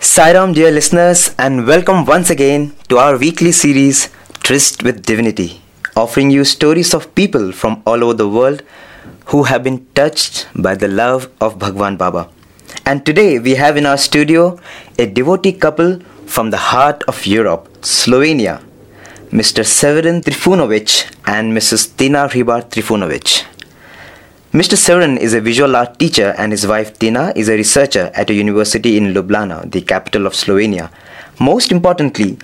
Sairam, dear listeners, and welcome once again to our weekly series Tryst with Divinity, offering you stories of people from all over the world who have been touched by the love of Bhagwan Baba. And today we have in our studio a devotee couple from the heart of Europe, Slovenia, Mr. Severin Trifunovic and Mrs. Tina Hribar Trifunovic. Mr. Severin is a visual art teacher and his wife Tina is a researcher at a university in Ljubljana, the capital of Slovenia. Most importantly,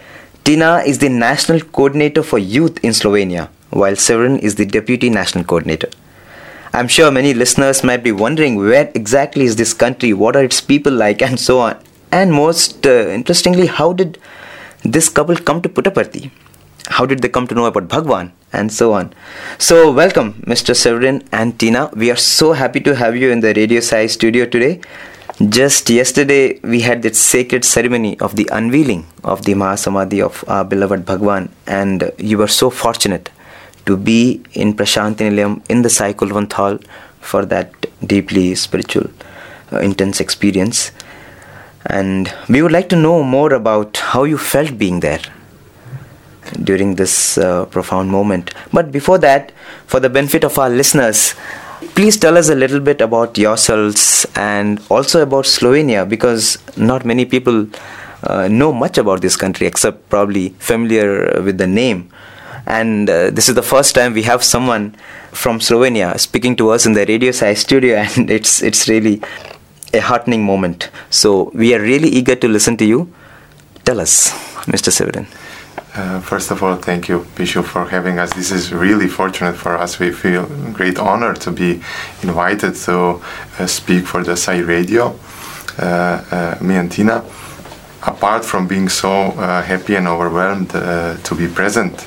Tina is the national coordinator for youth in Slovenia, while Severin is the deputy national coordinator. I'm sure many listeners might be wondering where exactly is this country, what are its people like, and so on. And most uh, interestingly, how did this couple come to Puttaparthi? How did they come to know about Bhagwan? and so on. So, welcome, Mr. Severin and Tina. We are so happy to have you in the Radio Sai studio today. Just yesterday, we had that sacred ceremony of the unveiling of the Mahasamadhi of our beloved Bhagwan, and you were so fortunate to be in Prashantinilayam in the Sai Kulwant Hall for that deeply spiritual, uh, intense experience. And we would like to know more about how you felt being there during this uh, profound moment. But before that, for the benefit of our listeners, please tell us a little bit about yourselves and also about Slovenia because not many people uh, know much about this country except probably familiar with the name. And uh, this is the first time we have someone from Slovenia speaking to us in the Radio Sai studio, and it's it's really a heartening moment. So we are really eager to listen to you. Tell us, Mr. Severin. Uh, first of all, thank you, Bishu, for having us. This is really fortunate for us. We feel great honor to be invited to uh, speak for the Sai Radio, uh, uh me and Tina. Apart from being so uh, happy and overwhelmed to be present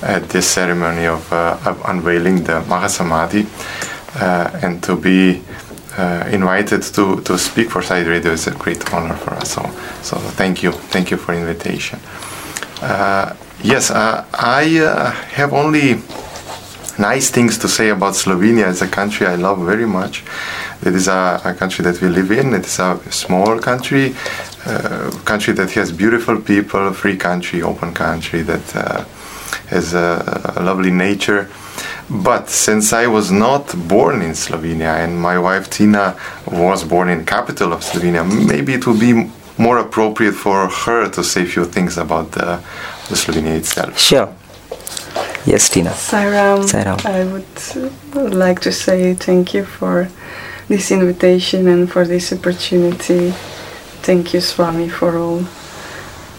at this ceremony of, of unveiling the Mahasamadhi and to be invited to, to speak for Sai Radio is a great honor for us. So, so thank you. Thank you for invitation. Uh, yes, uh, I uh, have only nice things to say about Slovenia. It's a country I love very much. It is a, a country that we live in. It is a small country, uh, country that has beautiful people, free country, open country that uh, has a, a, lovely nature. But since I was not born in Slovenia and my wife Tina was born in capital of Slovenia, maybe it would be more appropriate for her to say a few things about the, the Slovenia itself. Sure. Yes, Tina. Sairam, Sairam. I would, would like to say thank you for this invitation and for this opportunity. Thank you, Swami, for all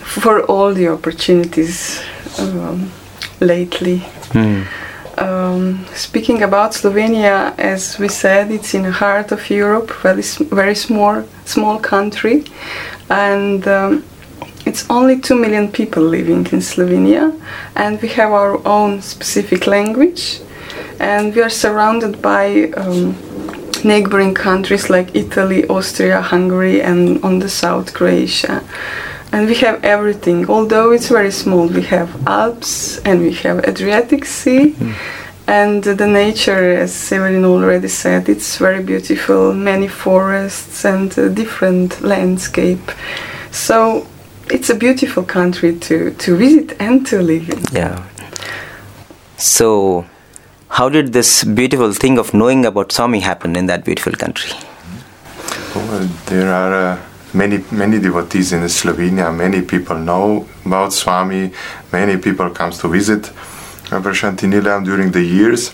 for all the opportunities um, lately. Mm. Um, speaking about Slovenia, as we said, it's in the heart of Europe, very very small small country, and um, it's only 2 million people living in Slovenia, and we have our own specific language, and we are surrounded by um, neighboring countries like Italy, Austria, Hungary, and on the south, Croatia. And we have everything, although it's very small. We have Alps and we have Adriatic Sea. Mm. And the nature, as Severin already said, it's very beautiful, many forests and a different landscape. So it's a beautiful country to, to visit and to live in. Yeah. So, how did this beautiful thing of knowing about Swami happen in that beautiful country? Well, there are uh, many many devotees in Slovenia. Many people know about Swami. Many people comes to visit Prashanti Nilayam during the years.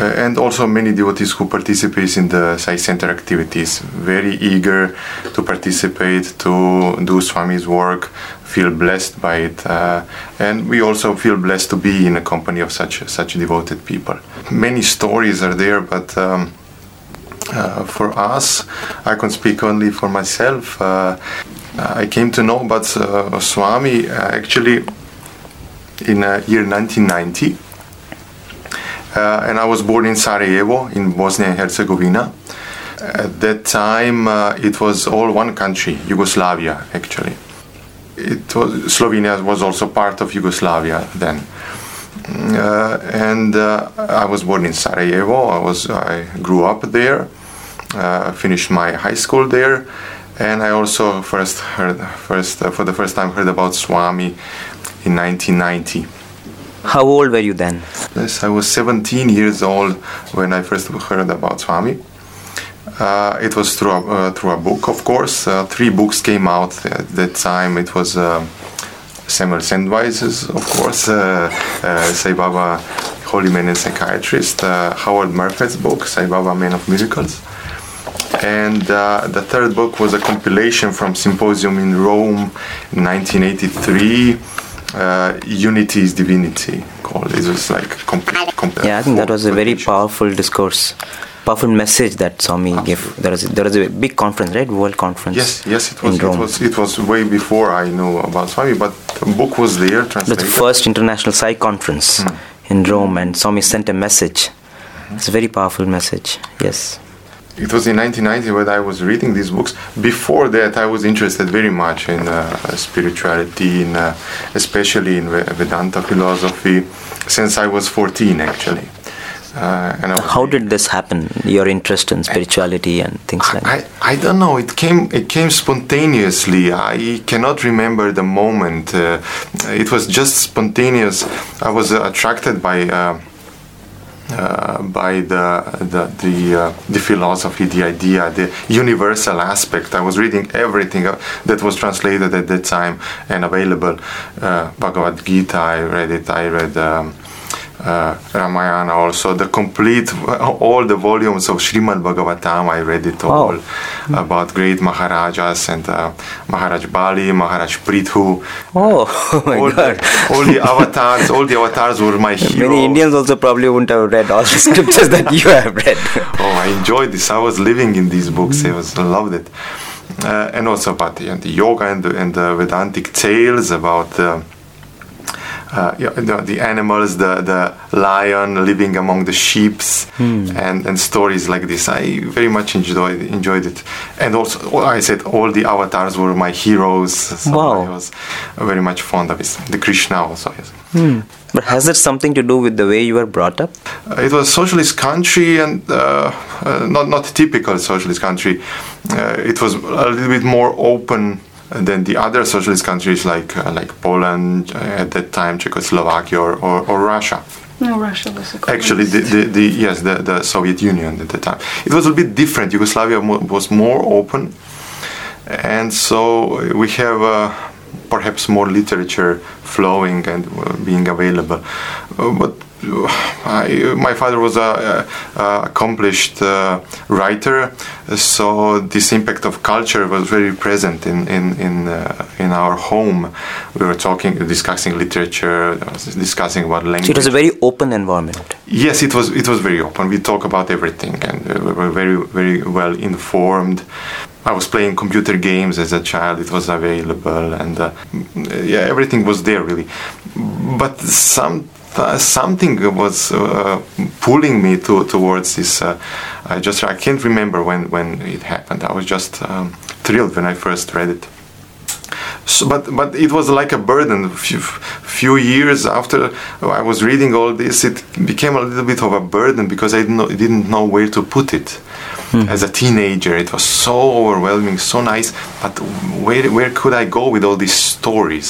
Uh, and also many devotees who participate in the Sai Center activities, very eager to participate, to do Swami's work, feel blessed by it, uh, and we also feel blessed to be in a company of such such devoted people. Many stories are there, but. Um, uh, for us, I can speak only for myself. Uh, I came to know about uh, Swami uh, actually in uh, year 1990. Uh, and I was born in Sarajevo, in Bosnia and Herzegovina. At that time, uh, it was all one country, Yugoslavia, actually. It was Slovenia was also part of Yugoslavia then. Uh, and uh, I was born in Sarajevo. I was I grew up there, uh, finished my high school there, and I also first heard first uh, for the first time heard about Swami in 1990. How old were you then? Yes, I was 17 years old when I first heard about Swami. Uh, it was through a, uh, through a book, of course. Uh, three books came out at that time. It was uh, Samuel Sandweiss's, of course, uh, uh, Sai Baba, Holy Man and Psychiatrist, uh, Howard Murphet's book, Sai Baba, Man of Miracles. And uh, the third book was a compilation from Symposium in Rome in 1983, uh, Unity is Divinity, called. It was like complete. Yeah, I think that was a very powerful discourse, powerful message that Swami gave. There was there was a big conference, right? World conference. Yes, yes, it was. in It was. It was way before I knew about Swami, but the book was there That's translated. the first international Sai conference Hmm. in Rome, and Swami sent a message. It's a very powerful message. Yes. It was in 1990 when I was reading these books. Before that, I was interested very much in uh, spirituality, in, uh, especially in Ve- Vedanta philosophy, since I was 14 actually. Uh, and How did this happen? Your interest in spirituality and things like that. I, I don't know. It came it came spontaneously. I cannot remember the moment. Uh, it was just spontaneous. I was uh, attracted by. Uh, by the the the, uh, the philosophy, the idea, the universal aspect. I was reading everything uh, that was translated at that time and available. Uh, Bhagavad Gita, I read it. I read. Um, uh, Ramayana also the complete all the volumes of Srimad Bhagavatam I read it all about great Maharajas and uh, Maharaj Bali Maharaj Prithu Oh, oh my all, God. the, all the avatars all the avatars were my heroes Many Indians also probably wouldn't have read all the scriptures that you have read. oh I enjoyed this. I was living in these books. I was I loved it. Uh, and also about the, the yoga and the, and the Vedantic tales about uh, uh, yeah, the, the animals, the, the lion living among the sheeps, and, and stories like this. I very much enjoyed enjoyed it, and also I said all the avatars were my heroes. So Wow. I was very much fond of it. The Krishna also. Yes. But has it something to do with the way you were brought up? Uh, it was socialist country and uh, uh, not not typical socialist country. Uh, it was a little bit more open than the other socialist countries like uh, like Poland uh, at that time, Czechoslovakia or, or, or Russia. No, Russia was a Actually, the, the, the yes, the, the Soviet Union at the time. It was a bit different. Yugoslavia mo- was more open, and so we have uh, perhaps more literature flowing and uh, being available. Uh, but uh, I, my father was a, a, accomplished uh, writer, so this impact of culture was very present in in in, uh, in our home. We were talking, discussing literature, discussing about language. So it was a very open environment. Yes, it was. It was very open. We talk about everything, and we were very, very well informed. I was playing computer games as a child. It was available, and uh, yeah, everything was there really. But some uh, something was uh, pulling me to, towards this. Uh, I just I can't remember when when it happened. I was just um, thrilled when I first read it. So, but but it was like a burden. Few, few years after I was reading all this, it became a little bit of a burden because I didn't know, didn't know where to put it. As a teenager, it was so overwhelming, so nice. But where where could I go with all these stories?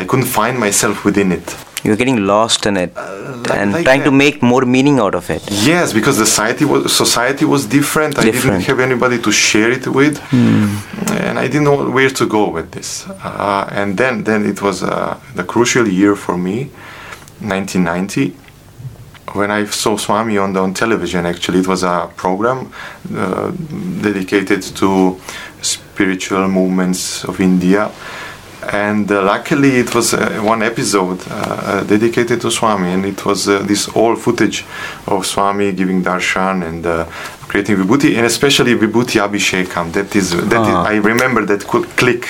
I couldn't find myself within it. You're getting lost in it like- and like trying to make more meaning out of it. Yes, because the society was society was different. I didn't have anybody to share it with, and I didn't know where to go with this. Uh, and then then it was uh, the crucial year for me, 1990, when I saw Swami on on television. Actually, it was a program uh, dedicated to spiritual movements of India. And uh, luckily, it was uh, one episode uh, uh, dedicated to Swami, and it was uh, this old footage of Swami giving darshan and creating vibhuti, and especially vibhuti abhishekam. That is, that is, Ah. I remember that qu- click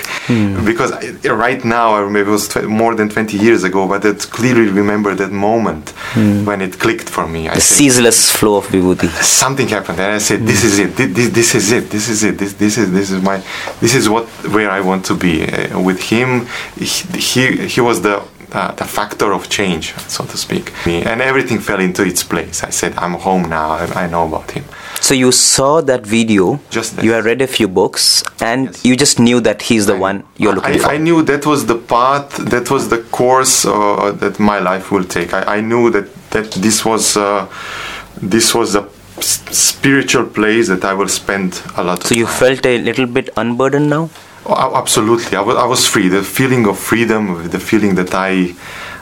because I, right now, I remember it was tw- more than 20 years ago, but I clearly remember that moment when it clicked for me. I The said, ceaseless flow of vibhuti. something happened and i said this is it Thi- this, this is it this is it this, this is this is my this is what where i want to be uh, with him he, he he was the uh, the factor of change, so to speak. And everything fell into its place. I said, I'm home now. I, I know about him. So you saw that video. Just that. you had read a few books, and yes. you just knew that he's the I, one you're looking I, for. I knew that was the path, that was the course uh, that my life will take. I, I knew that that this was uh, this was a spiritual place that I will spend a lot. So you time. felt a little bit unburdened now. Oh, absolutely, I was, I was free. The feeling of freedom, the feeling that I,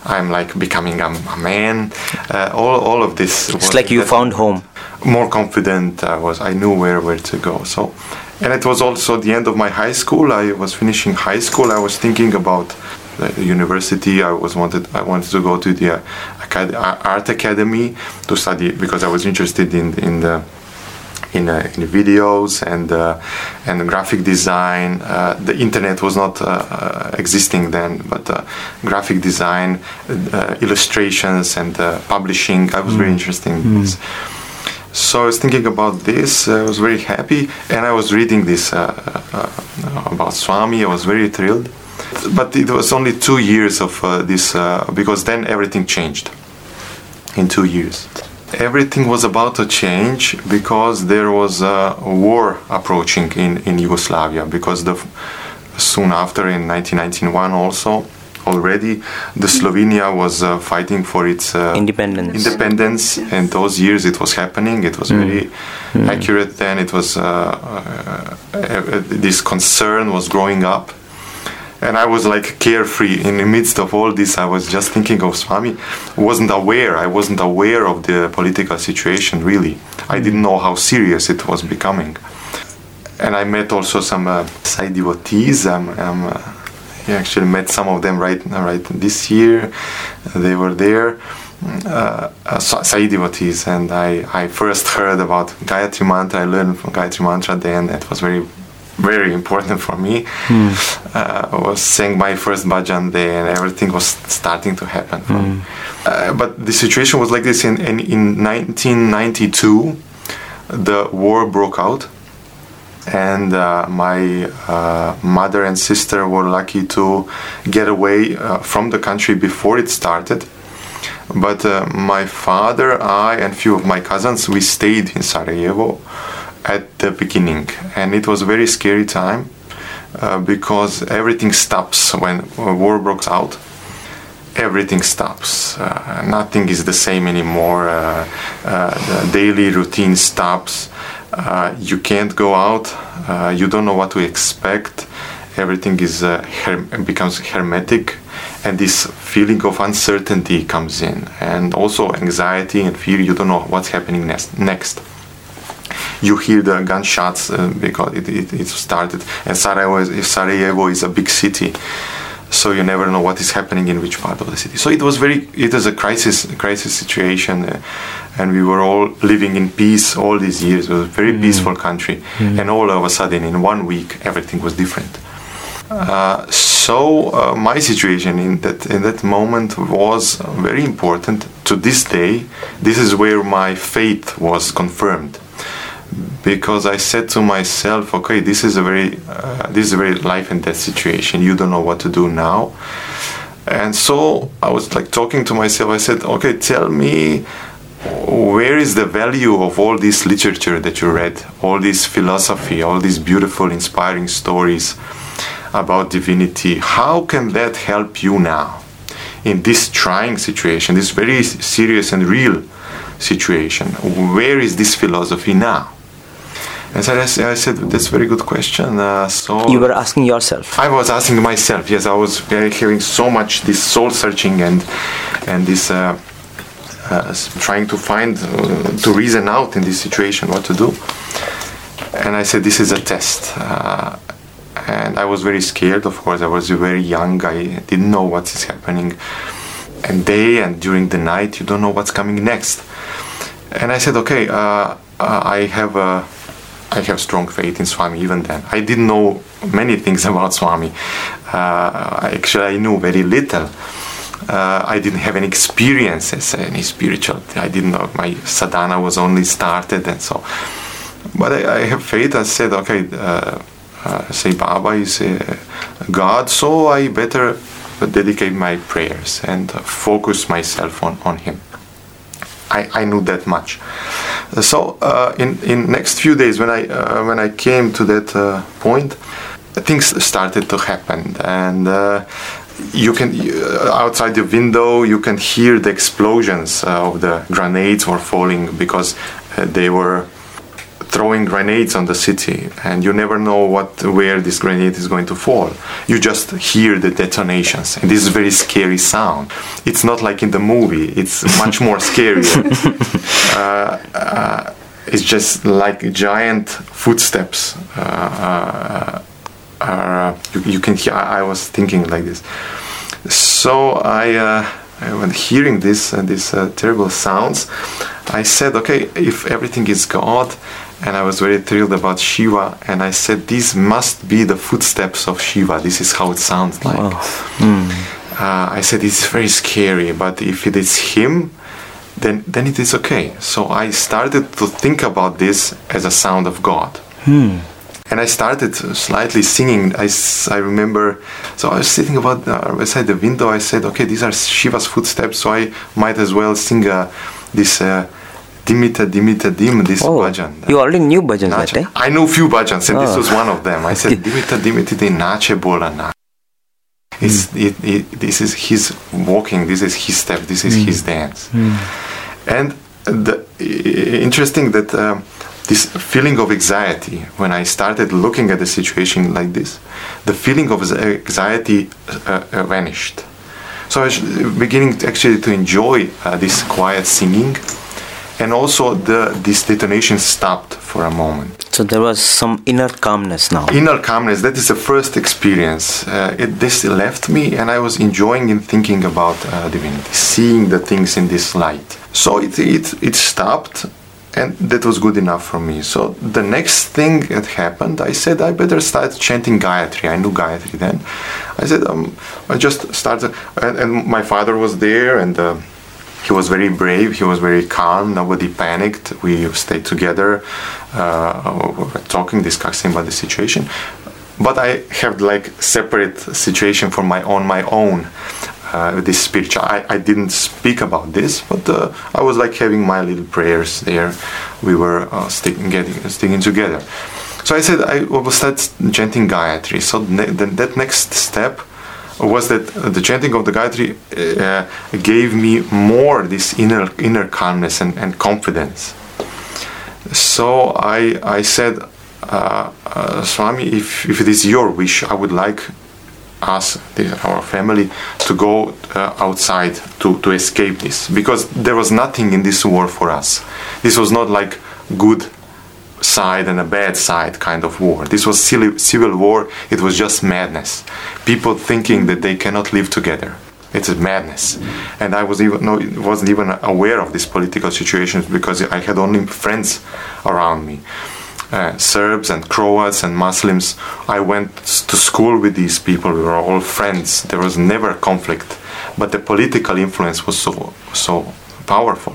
I'm like becoming a, a man. Uh, all, all of this. It's like you found home. More confident I was. I knew where where to go. So, and it was also the end of my high school. I was finishing high school. I was thinking about the university. I was wanted. I wanted to go to the uh, art academy to study because I was interested in in the in, uh, in videos and uh, and graphic design. Uh, the internet was not uh, existing then, but graphic design, illustrations, and publishing. I was mm. very interested in mm. this. So I was thinking about this. I was very happy, and I was reading this about Swami. I was very thrilled. But it was only two years of this because then everything changed in two years everything was about to change because there was a war approaching in, in Yugoslavia because the soon after in 1991 also already the Slovenia was uh, fighting for its uh, independence independence yes. and those years it was happening it was mm. very mm. accurate then it was uh, uh, uh this concern was growing up and I was like carefree in the midst of all this. I was just thinking of Swami. wasn't aware. I wasn't aware of the political situation really. I didn't know how serious it was becoming. And I met also some uh, Sai devotees. Um, um, uh, I actually met some of them right right this year. they were there. Uh, uh, Sai devotees, and I, I first heard about Gayatri Mantra. I learned from Gayatri Mantra then. It was very very important for me. Mm. Uh, I was saying my first bhajan there, and everything was starting to happen. Mm. Uh, but the situation was like this in, in, in 1992, the war broke out, and uh, my uh, mother and sister were lucky to get away uh, from the country before it started. But uh, my father, I, and few of my cousins, we stayed in Sarajevo at the beginning, and it was a very scary time uh, because everything stops when war breaks out. Everything stops. Uh, nothing is the same anymore. Uh, uh the daily routine stops. Uh, you can't go out. Uh, you don't know what to expect. Everything is her- becomes hermetic, and this feeling of uncertainty comes in, and also anxiety and fear. You don't know what's happening next. Next you hear the gunshots uh, because it, it, it, started. And Sarajevo is, Sarajevo is a big city, so you never know what is happening in which part of the city. So it was very, it was a crisis, a crisis situation, uh, and we were all living in peace all these years. It was a very mm. peaceful country, mm. and all of a sudden, in one week, everything was different. Uh, so uh, my situation in that in that moment was very important. To this day, this is where my faith was confirmed because I said to myself, okay, this is a very uh, this is a very life and death situation. You don't know what to do now, and so I was like talking to myself. I said, okay, tell me where is the value of all this literature that you read, all this philosophy, all these beautiful, inspiring stories about divinity? How can that help you now in this trying situation, this very serious and real situation? Where is this philosophy now? And so I, said, that's a very good question. Uh, so you were asking yourself. I was asking myself. Yes, I was having so much this soul searching and and this uh, uh, trying to find uh, to reason out in this situation what to do. And I said, this is a test. Uh, and I was very scared. Of course, I was very young. I didn't know what is happening. And day and during the night, you don't know what's coming next. And I said, okay, uh, I have a I have strong faith in Swami even then. I didn't know many things about Swami. Uh, actually, I knew very little. Uh, I didn't have any experiences, any spiritual. I didn't know my sadhana was only started and so. But I, I have faith. I said, okay, uh, uh Sai Baba is uh, God, so I better dedicate my prayers and focus myself on, on Him. I, I knew that much. So uh, in in next few days, when I uh, when I came to that uh, point, things started to happen, and uh, you can outside the window you can hear the explosions of the grenades were falling because they were throwing grenades on the city and you never know what where this grenade is going to fall. You just hear the detonations. And this is a very scary sound. It's not like in the movie. It's much more scary. Uh, uh, it's just like giant footsteps. Uh, uh, uh you, you, can hear I, I, was thinking like this. So i uh, when hearing this these terrible sounds. I said okay if everything is god and I was very thrilled about Shiva. And I said, These must be the footsteps of Shiva. This is how it sounds like. Wow. Mm. Uh, I said, It's very scary, but if it is him, then, then it is okay. So I started to think about this as a sound of God. Hmm. And I started slightly singing. I, I remember, so I was sitting about uh, beside the window. I said, okay, these are Shiva's footsteps, so I might as well sing uh, this uh, Dimita Dimita Dim, this oh, bhajan. You already knew bhajans that? I know few bhajans, and oh. this was one of them. I said, Dimita Dimita Dim Nache Bola Na. It's, mm. it, it, this is his walking, this is his step, this is mm. his dance. Mm. And the, interesting that uh, this feeling of anxiety, when I started looking at the situation like this, the feeling of anxiety uh, uh, vanished. So I was beginning to actually to enjoy uh, this quiet singing and also the this detonation stopped for a moment so there was some inner calmness now inner calmness that is the first experience uh, it, this left me and i was enjoying and thinking about uh, divinity seeing the things in this light so it, it, it stopped and that was good enough for me. So the next thing that happened, I said I better start chanting Gayatri. I knew Gayatri then. I said um, I just started, and, and, my father was there, and uh, he was very brave. He was very calm. Nobody panicked. We stayed together, uh, talking, discussing about the situation. But I have like separate situation for my own, my own. Uh, this spiritual. I, I didn't speak about this, but uh, I was like having my little prayers there. We were uh, sticking, getting, sticking together. So I said I will start chanting Gayatri. So ne- that next step was that the chanting of the Gayatri uh, gave me more this inner inner calmness and, and confidence. So I I said, uh, uh, Swami, if if it is your wish, I would like us, our family, to go uh, outside to, to escape this because there was nothing in this war for us. This was not like good side and a bad side kind of war. This was civil war, it was just madness. People thinking that they cannot live together. It's a madness. And I was even no, wasn't even aware of these political situations because I had only friends around me. Uh, Serbs and Croats and Muslims. I went to school with these people. We were all friends. There was never conflict, but the political influence was so so powerful.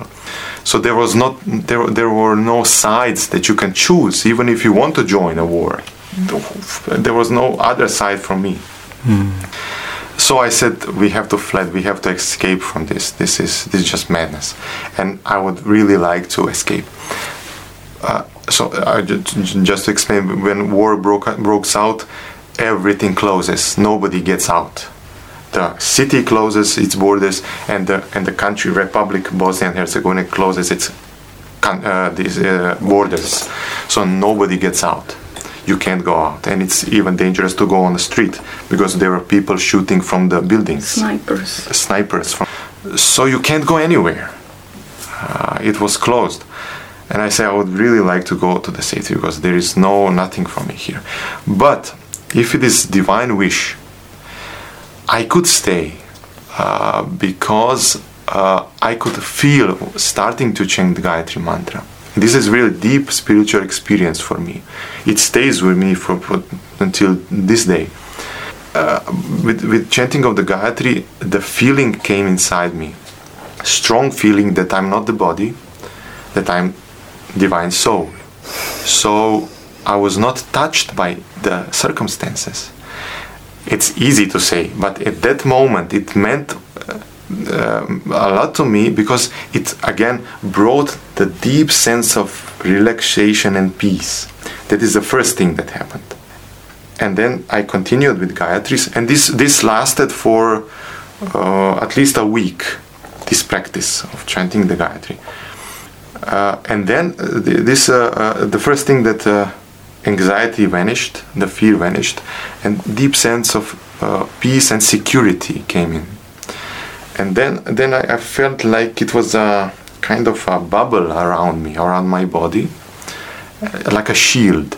So there was not there there were no sides that you can choose, even if you want to join a war. There was no other side for me. Mm. So I said, we have to flee. We have to escape from this. This is this is just madness, and I would really like to escape. Uh, so uh, just to explain, when war broke broke out, everything closes. Nobody gets out the city closes its borders and the and the country Republic Bosnia and Herzegovina closes its uh, these uh, borders, so nobody gets out. You can't go out, and it's even dangerous to go on the street because there are people shooting from the buildings. Snipers. Snipers from. So you can't go anywhere. Uh, it was closed, and I say I would really like to go to the city because there is no nothing for me here. But if it is divine wish I could stay uh, because uh, I could feel starting to chant the Gayatri mantra. This is really deep spiritual experience for me. It stays with me for, for until this day. Uh, with, with chanting of the Gayatri, the feeling came inside me. Strong feeling that I'm not the body, that I'm divine soul. So I was not touched by the circumstances it's easy to say, but at that moment it meant uh, a lot to me because it again brought the deep sense of relaxation and peace. That is the first thing that happened. And then I continued with Gayatri, and this, this lasted for uh, at least a week, this practice of chanting the Gayatri. Uh, and then uh, this, uh, uh, the first thing that anxiety vanished, the fear vanished, and deep sense of peace and security came in. And then then I, I, felt like it was a kind of a bubble around me, around my body, uh, like a shield,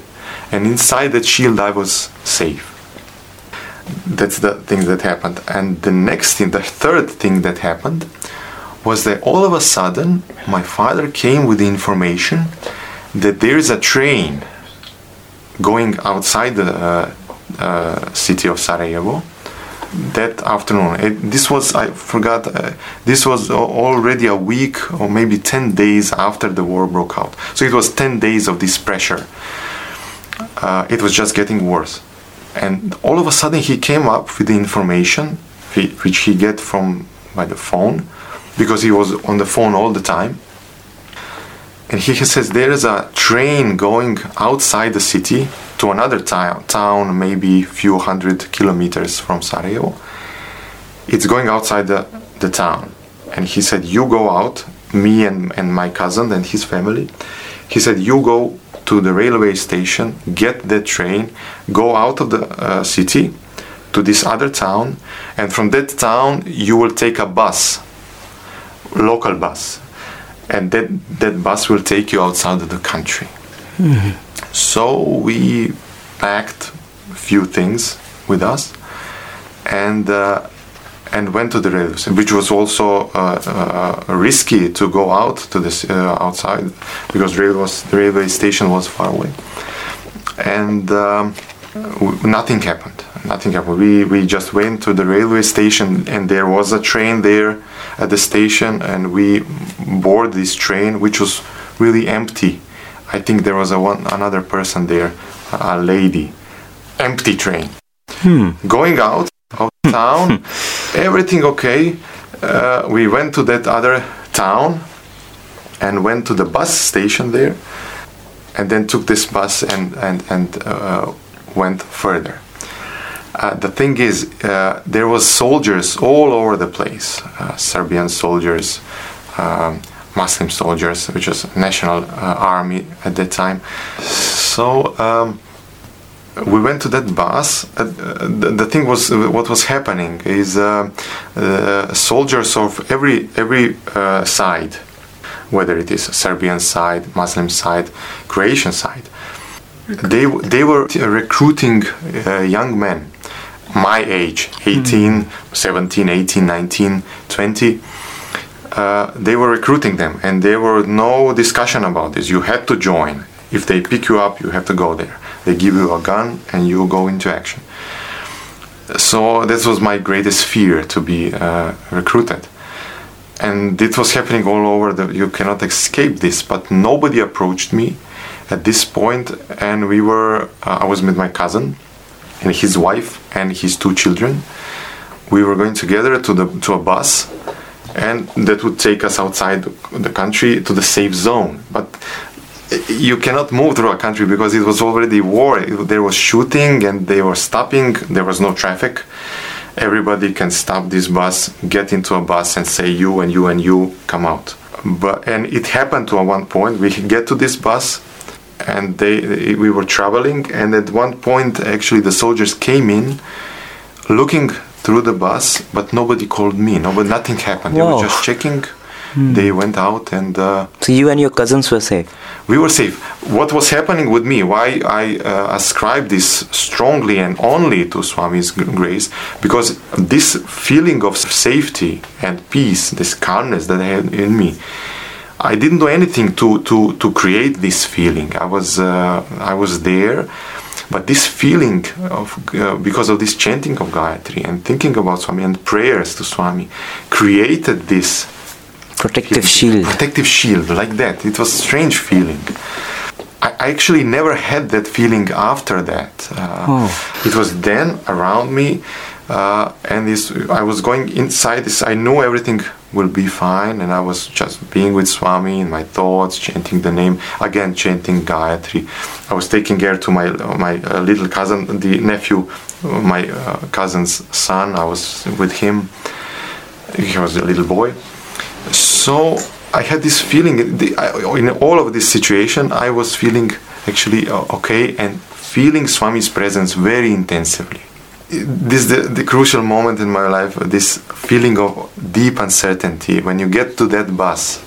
and inside that shield I was safe. That's the thing that happened, and the next thing, the third thing that happened, was that all of a sudden my father came with the information that there is a train going outside the uh, uh, city of Sarajevo that afternoon. It, this was I forgot. Uh, this was already a week or maybe ten days after the war broke out. So it was ten days of this pressure. Uh, it was just getting worse, and all of a sudden he came up with the information which he get from by the phone, because he was on the phone all the time. And he says there is a train going outside the city to another town, town maybe a few hundred kilometers from Sarajevo. It's going outside the, the town. And he said, You go out, me and, and my cousin and his family. He said, You go to the railway station, get the train, go out of the uh, city to this other town, and from that town you will take a bus, local bus, and that, that bus will take you outside of the country. Mm-hmm. So we packed a few things with us and uh, and went to the railway station, which was also uh, uh, risky to go out to this uh, outside because rail was, the railway station was far away, and um, nothing happened. Nothing happened. We we just went to the railway station, and there was a train there at the station, and we board this train, which was really empty I think there was a one another person there, a lady, empty train, hmm. going out of town, everything okay. Uh, we went to that other town and went to the bus station there, and then took this bus and and and uh, went further. Uh, the thing is, uh, there was soldiers all over the place, uh, Serbian soldiers. Um, Muslim soldiers, which was national uh, army at that time. So um, we went to that bus. Uh, the, the, thing was, what was happening is uh, soldiers of every every uh, side, whether it is Serbian side, Muslim side, Croatian side, they they were recruiting young men my age 18 mm. 17 18 19 20 uh, they were recruiting them, and there were no discussion about this. You had to join. If they pick you up, you have to go there. They give you a gun, and you go into action. So this was my greatest fear to be uh, recruited, and it was happening all over. You cannot escape this, but nobody approached me at this point, and we were. Uh, I was with my cousin, and his wife, and his two children. We were going together to the to a bus and that would take us outside the country to the safe zone. But you cannot move through a country because it was already war. There was shooting and they were stopping. There was no traffic. Everybody can stop this bus, get into a bus, and say you and you and you come out. But and it happened to one point. We get to this bus, and they we were traveling, and at one point actually the soldiers came in, looking through the bus, but nobody called me. Nobody, nothing happened. Whoa. They were just checking. Hmm. They went out and. Uh, so you and your cousins were safe. We were safe. What was happening with me? Why I uh, ascribe this strongly and only to Swami's grace? Because this feeling of safety and peace, this calmness that I had in me, I didn't do anything to to to create this feeling. I was uh, I was there but this feeling of, uh, because of this chanting of Gayatri and thinking about Swami and prayers to Swami, created this protective shield. Protective shield, like that. It was a strange feeling. I, I actually never had that feeling after that. Uh, oh. It was then around me, uh, and this, I was going inside this. I knew everything will be fine, and I was just being with Swami in my thoughts, chanting the name again, chanting Gayatri. I was taking care to my my uh, little cousin, the nephew, my uh, cousin's son. I was with him. He was a little boy. So I had this feeling the, I, in all of this situation. I was feeling actually uh, okay and feeling Swami's presence very intensively. This is the, the crucial moment in my life. This feeling of deep uncertainty when you get to that bus,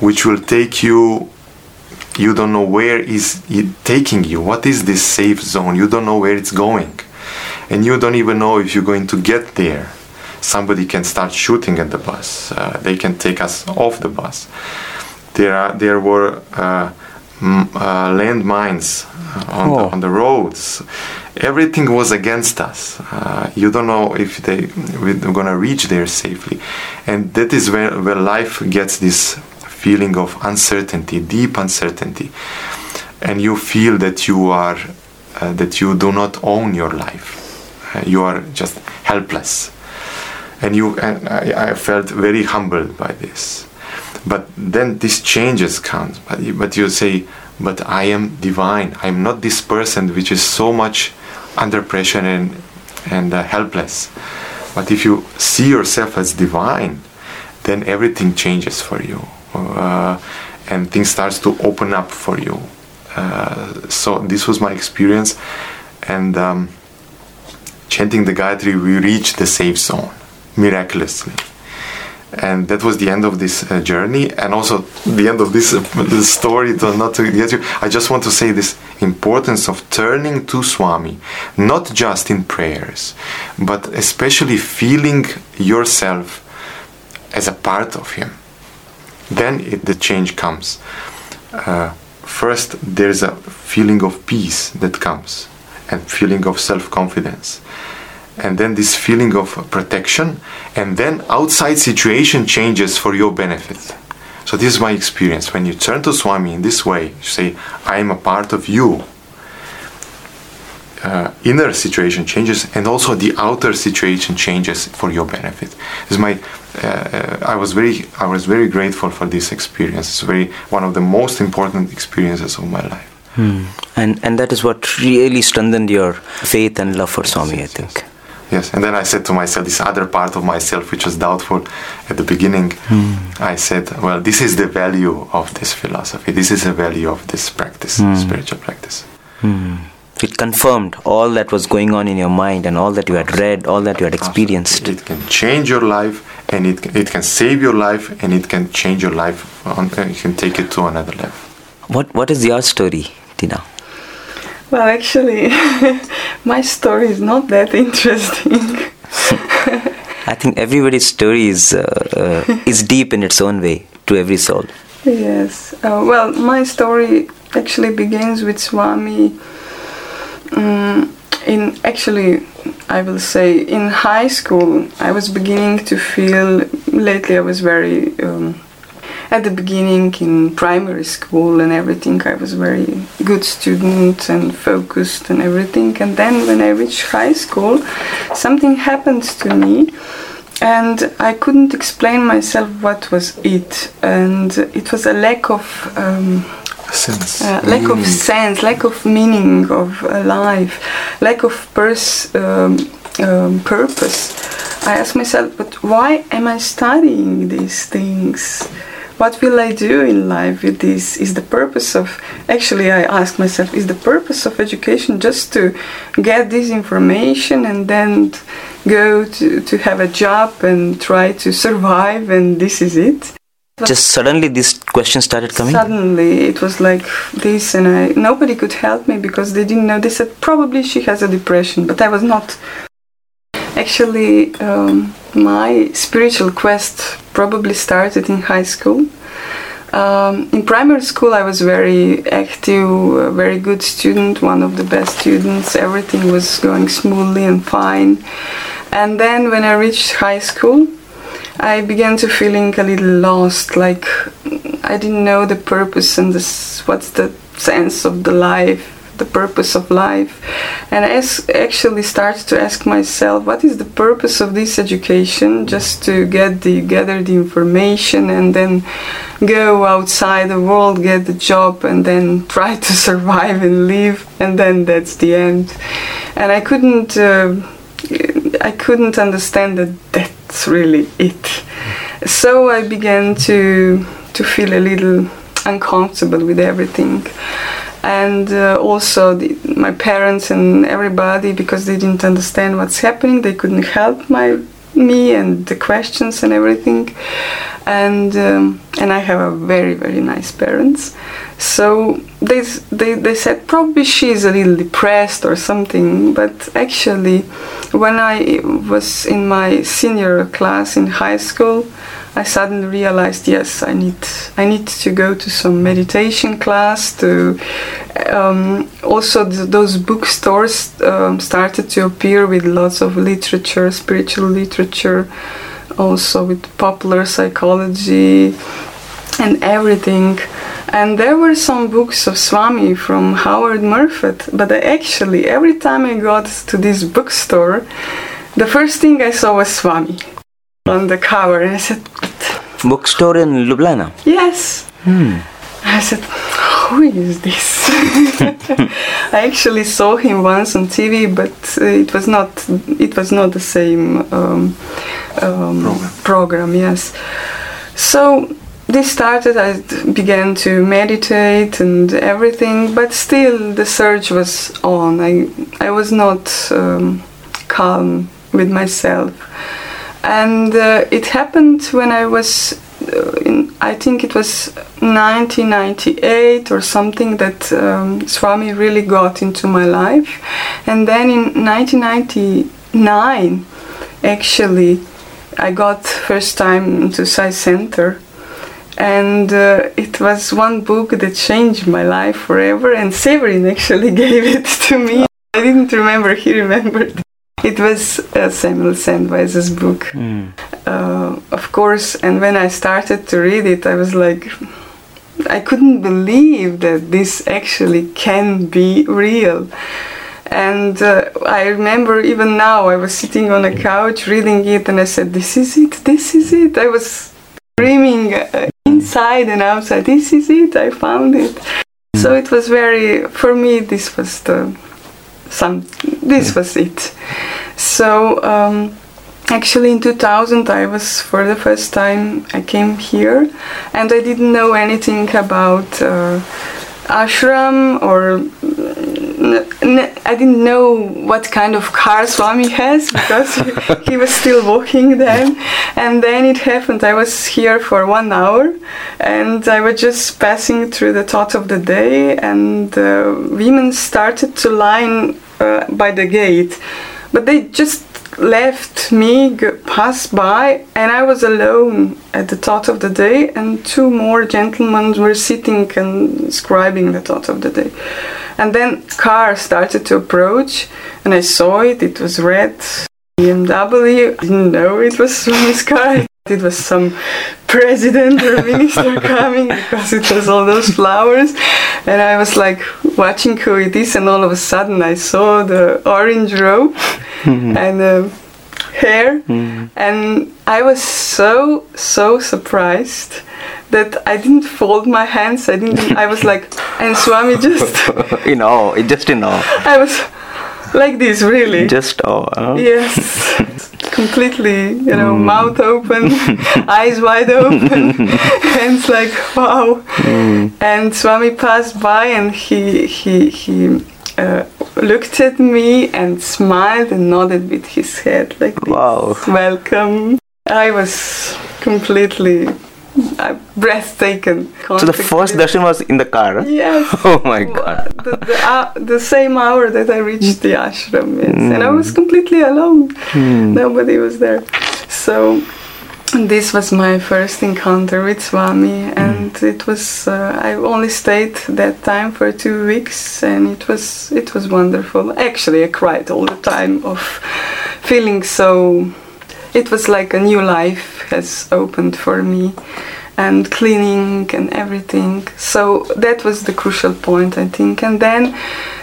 which will take you. You don't know where is it taking you. What is this safe zone? You don't know where it's going, and you don't even know if you're going to get there somebody can start shooting at the bus. Uh, they can take us off the bus. There, are, there were uh, uh, landmines on, oh. the, on the roads. Everything was against us. Uh, you don't know if they we're gonna reach there safely, and that is where, where life gets this feeling of uncertainty, deep uncertainty, and you feel that you are uh, that you do not own your life. Uh, you are just helpless and you and I, I felt very humbled by this but then this changes comes but you, but you say but i am divine. I'm not this person which is so much under pressure and and uh, helpless. But if you see yourself as divine then everything changes for you. Uh, and things starts to open up for you. Uh, so this was my experience. And um, chanting the Gayatri we reached the safe zone miraculously. And that was the end of this uh, journey, and also the end of this, uh, story. To not to get you, I just want to say this importance of turning to Swami, not just in prayers, but especially feeling yourself as a part of Him. Then it, the change comes. Uh, first, there's a feeling of peace that comes, and feeling of self-confidence and then this feeling of protection. And then outside situation changes for your benefit. So this is my experience. When you turn to swami in this way you say i am a part of you. Uh, inner situation changes and also the outer situation changes for your benefit. This is my uh, uh, i was very i was very grateful for this experience. It's very one of the most important experiences of my life. Hmm. and and that is what really strengthened your faith and love for swami i think Yes, and then I said to myself, this other part of myself, which was doubtful at the beginning, mm. I said, well, this is the value of this philosophy. This is the value of this practice, mm. spiritual practice. Mm. It confirmed all that was going on in your mind and all that you had read, all that you had experienced. It can change your life, and it it can save your life, and it can change your life. On, uh, you can take it to another level. What What is your story, Tina? Well, actually, my story is not that interesting. I think everybody's story is uh, uh, is deep in its own way to every soul. Yes. Uh, well, my story actually begins with Swami. Um, in actually, I will say in high school, I was beginning to feel. Lately, I was very. Um, at the beginning in primary school and everything i was very good student and focused and everything. And then when i reached high school something happened to me and i couldn't explain myself what was it. And it was a lack of um, sense. uh, lack of sense lack of meaning of life lack of pers- um, um, purpose. I asked myself but why am i studying these things what will I do in life with this? Is the purpose of, actually, I ask myself, is the purpose of education just to get this information and then go to, to have a job and try to survive and this is it? Just suddenly this question started coming? Suddenly it was like this and I, nobody could help me because they didn't know. They said probably she has a depression, but I was not Actually, um, my spiritual quest probably started in high school. Um, in primary school, I was very active, very good student, one of the best students. Everything was going smoothly and fine. And then when I reached high school, I began to feeling a little lost, like I didn't know the purpose and this, what's the sense of the life the purpose of life. And I actually started to ask myself what is the purpose of this education? Just to get the gather the information and then go outside the world get the job and then try to survive and live. And then that's the end. And I couldn't uh, I couldn't understand that that's really it. So I began to to feel a little uncomfortable with everything and uh, also the, my parents and everybody because they didn't understand what's happening. They couldn't help my me and the questions and everything. And um, and I have a very very nice parents. So they, they they said probably she's a little depressed or something but actually when I was in my senior class in high school I suddenly realized yes I need I need to go to some meditation class to um, also th- those bookstores um, started to appear with lots of literature spiritual literature also with popular psychology and everything. And there were some books of Swami from Howard Murphet but I actually every time I got to this bookstore the first thing I saw was Swami on the cover. And I said bookstore in Ljubljana? Yes. Hmm. I said who is this? I actually saw him once on TV but uh, it was not it was not the same um, um, program. program yes. So this started I began to meditate and everything but still the search was on. I I was not um, calm with myself and uh, it happened when I was uh, in, I think it was 1998 or something that um, Swami really got into my life. And then in 1999 actually I got first time into Sai Center. And uh, it was one book that changed my life forever and Severin actually gave it to me. I didn't remember he remembered it was uh, Samuel Sandweiss's book, mm. uh, of course. And when I started to read it, I was like, I couldn't believe that this actually can be real. And uh, I remember even now, I was sitting on a couch reading it, and I said, "This is it. This is it." I was screaming uh, inside and outside. This is it. I found it. So it was very, for me, this was the some this was it. So um, actually in 2000 i was for the first time i came here and i didn't know anything about uh, ashram or I didn't know what kind of car Swami has because he was still walking then. And then it happened. I was here for one hour and I was just passing through the thought of the day, and uh, women started to line uh, by the gate. But they just left me pass by and I was alone at the thought of the day and two more gentlemen were sitting and scribing the thought of the day. And then car started to approach and I saw it, it was red BMW. I didn't know it was Swami's car. It was some president or minister coming because it was all those flowers. And I was like watching who it is, and all of a sudden I saw the orange robe mm-hmm. and the hair. Mm-hmm. And I was so, so surprised that I didn't fold my hands. I didn't, I was like, and Swami just. you know, just in awe. I was like this, really. Just awe. Huh? Yes completely, you know, mm. mouth open, eyes wide open, hands like wow. Mm. And Swami passed by and he he he uh, looked at me and smiled and nodded with his head like this. Wow. Welcome. I was completely I'm breathtaking. So the first darshan was in the car? Yes. Oh my god. The, the, uh, the same hour that I reached the ashram, yes. Mm. And I was completely alone. Mm. Nobody was there. So this was my first encounter with Swami, and mm. it was. Uh, I only stayed that time for two weeks, and it was it was wonderful. Actually, I cried all the time of feeling so it was like a new life has opened for me and cleaning and everything. So that was the crucial point, I think. And then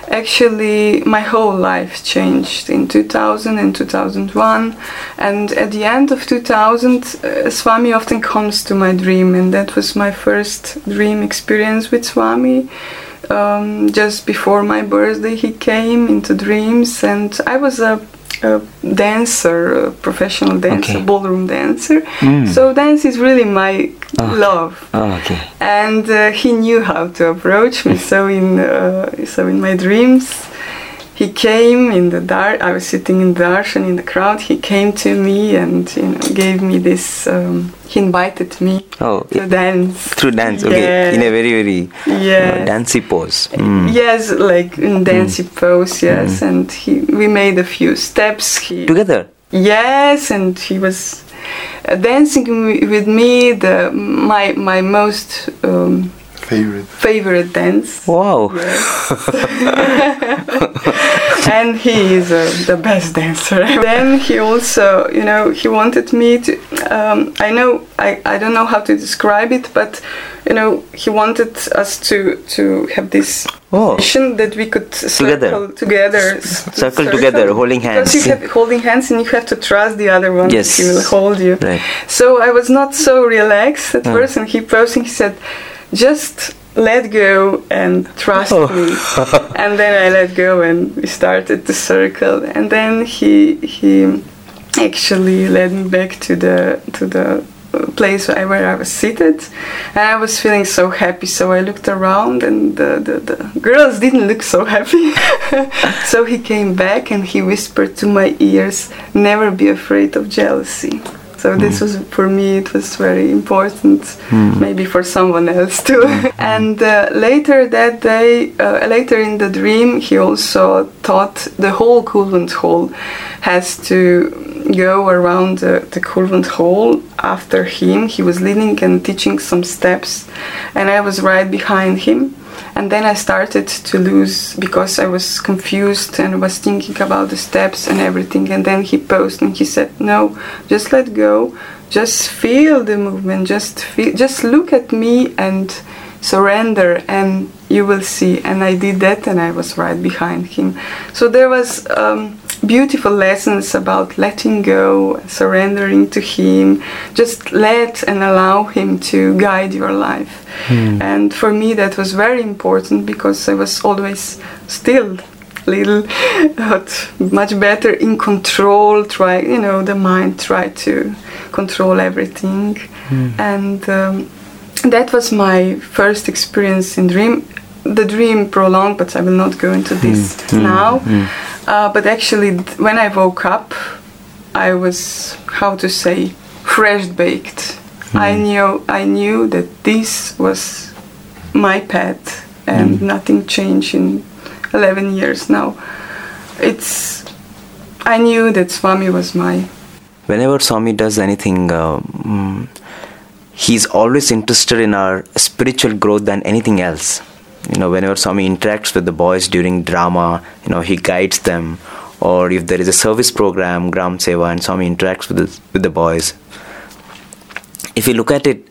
actually my whole life changed in 2000 and 2001 and at the end of 2000 uh, swami often comes to my dream and that was my first dream experience with swami um, just before my birthday he came into dreams and i was a a dancer, a professional dancer, okay. ballroom dancer. Mm. So dance is really my oh. love. Oh, okay. And uh, he knew how to approach me. so in uh, so in my dreams, he came in the dark. I was sitting in the darshan in the crowd. He came to me and you know gave me this. Um, he invited me oh, to dance through dance. Okay, yeah. in a very very yeah uh, dancey pose. Mm. Yes, like in dancey mm. pose. Yes, mm. and he we made a few steps. He, Together. Yes, and he was uh, dancing with me. The my my most. Um, favorite favorite dance. Wow. Yes. and he is uh, the best dancer. then he also, you know, he wanted me to. Um, I know I, I don't know how to describe it, but you know, he wanted us to to have this oh. mission that we could circle together, circle, circle together, holding hands. Because you have holding hands, and you have to trust the other one. Yes, he will hold you. Right. So I was not so relaxed at oh. first, and he posing. He said just let go and trust oh. me. And then i let go and we started the circle. And then he he actually led me back to the to the place where I was seated. And I was feeling so happy. So I looked around and the, the, the girls didn't look so happy. So he came back and he whispered to my ears never be afraid of jealousy so mm. this was for me it was very important, mm. maybe for someone else too. Mm. and uh, later that day, uh, later in the dream, he also thought the whole Kulwant hall has to go around the, the hall after him. He was leading and teaching some steps, and I was right behind him and then I started to lose because I was confused and was thinking about the steps and everything. And then he paused and he said, "No, just let go. Just feel the movement. Just feel. Just look at me and surrender, and you will see." And I did that, and I was right behind him. So there was. Um, beautiful lessons about letting go, surrendering to Him. Just let and allow Him to guide your life. Mm. And for me, that was very important because I was always still little but much better in control try you know the mind try to control everything mm. and um, that was my first experience in dream the dream prolonged but i will not go into this mm. now mm. Uh, but actually, when I woke up, I was how to say fresh baked. Mm. I knew I knew that this was my path, and mm. nothing changed in 11 years now. It's I knew that Swami was my. Whenever Swami does anything. Um, he's always interested in our spiritual growth than anything else you know whenever Swami interacts with the boys during drama you know he guides them. Or if there is a service program Gram Seva and Swami interacts with the, with the boys. If you look at it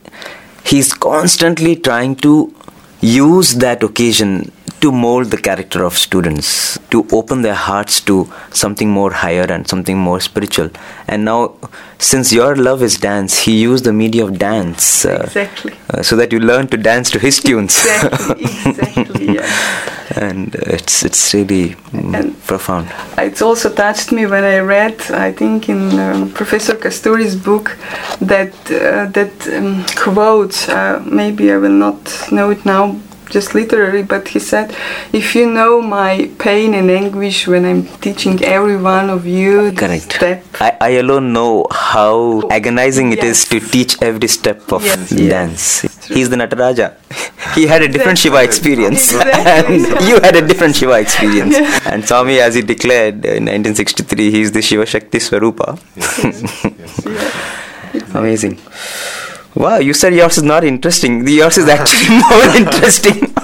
he's constantly trying to use that occasion to mold the character of students, to open their hearts to something more higher and something more spiritual. And now, since your love is dance, he used the media of dance. Uh, exactly. Uh, so that you learn to dance to his tunes. Exactly, exactly, yes. And uh, it's, it's really mm, profound. It's also touched me when I read, I think, in um, Professor Kasturi's book, that, uh, that um, quote, uh, maybe I will not know it now just literally, but he said, if you know my pain and anguish when I'm teaching every one of you Correct. step. I, I alone know how agonizing it yes. is to teach every step of yes, dance. Yes. He's the Nataraja. he had a different Shiva experience. Exactly. and you had a different Shiva experience. And Swami, as he declared in 1963, he's the Shiva Shakti Swarupa. Amazing. Wow, you said yours is not interesting. The yours is actually more interesting.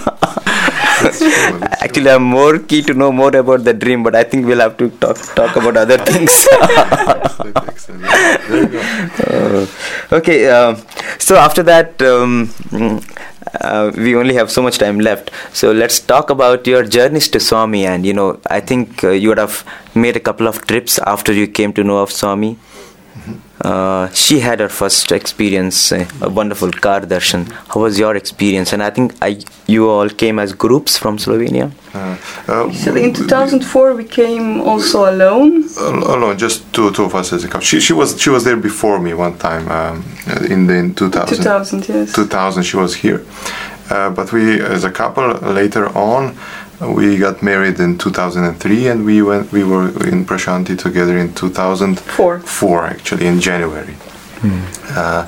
Actually, I'm more keen to know more about the dream, but I think we'll have to talk talk about other things. uh, okay, uh, so after that, um, uh, we only have so much time left. So let's talk about your journeys to Swami. And you know, I think uh, you would have made a couple of trips after you came to know of Swami. Uh, she had her first experience, uh, a wonderful car darshan. How was your experience? And I think I, you all came as groups from Slovenia. Uh, uh so in 2004 we came also alone. Alone, just two, two of us as a couple. She, she was she was there before me one time um, in the in 2000. 2000, yes. 2000 she was here, uh, but we as a couple later on we got married in 2003 and we went we were in Prashanti together in 2004 Four, actually in January. Mm. uh,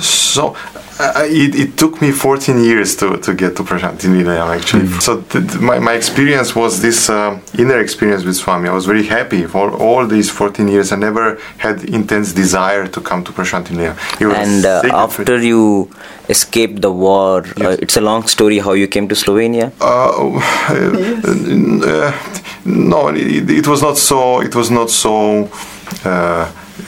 so uh, it, it, took me 14 years to, to get to Prashanti actually. Mm. So th- my, my experience was this uh, inner experience with Swami. I was very happy for all these 14 years. I never had intense desire to come to Prashanti And uh, after you escaped the war, uh, yes. it's a long story how you came to Slovenia. Uh, yes. no, it, it, was not so. It was not so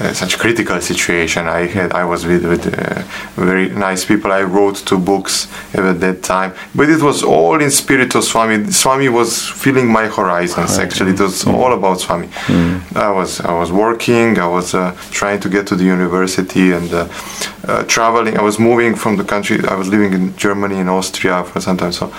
uh, such critical situation. I had I was with, with uh, very nice people. I wrote two books at that time, but it was all in spirit of Swami. Swami was filling my horizons. Actually, it was mm. all about Swami. Mm. I was I was working. I was uh, trying to get to the university and uh, uh, traveling. I was moving from the country. I was living in Germany and Austria for some time. So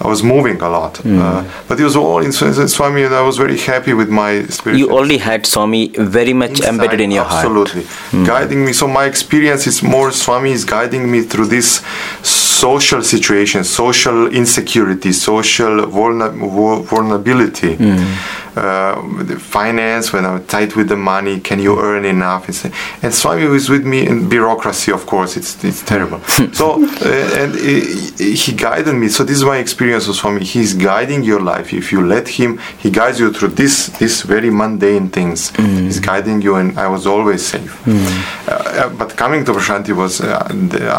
I was moving a lot. Mm. Uh, but it was all in Swami, and I was very happy with my spirit. You already had Swami very much Inside, embedded in your absolutely. heart. Absolutely. Mm. Guiding me. So my experience is more Swami is guiding me through this social situation, social insecurity, social vulnerability. Mm uh, finance, when I'm tight with the money, can you earn enough? And Swami was with me in bureaucracy, of course, it's, it's terrible. so, uh, and he, he guided me. So, this is my experience with Swami. He's guiding your life. If you let him, he guides you through this, this very mundane things. Mm. He's guiding you, and I was always safe. Mm. Uh, but coming to Prashanti was uh,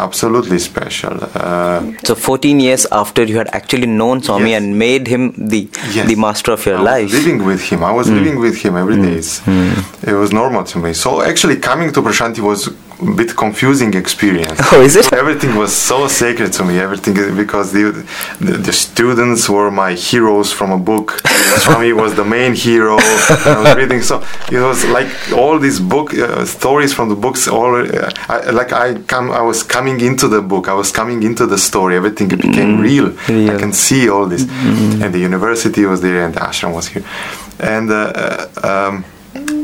absolutely special. Uh, so, 14 years after you had actually known Swami yes. and made him the, yes. the master of your life. With him. I was mm. living with him every day. Mm. It was normal to me. So actually, coming to Prashanti was bit confusing experience. Oh, is it? Everything was so sacred to me. Everything because the, the, the students were my heroes from a book. Swami was the main hero. I was reading so it was like all these book uh, stories from the books. All uh, I, like I come, I was coming into the book. I was coming into the story. Everything became mm. real. real. I can see all this, mm. and the university was there, and the ashram was here and uh, uh, um,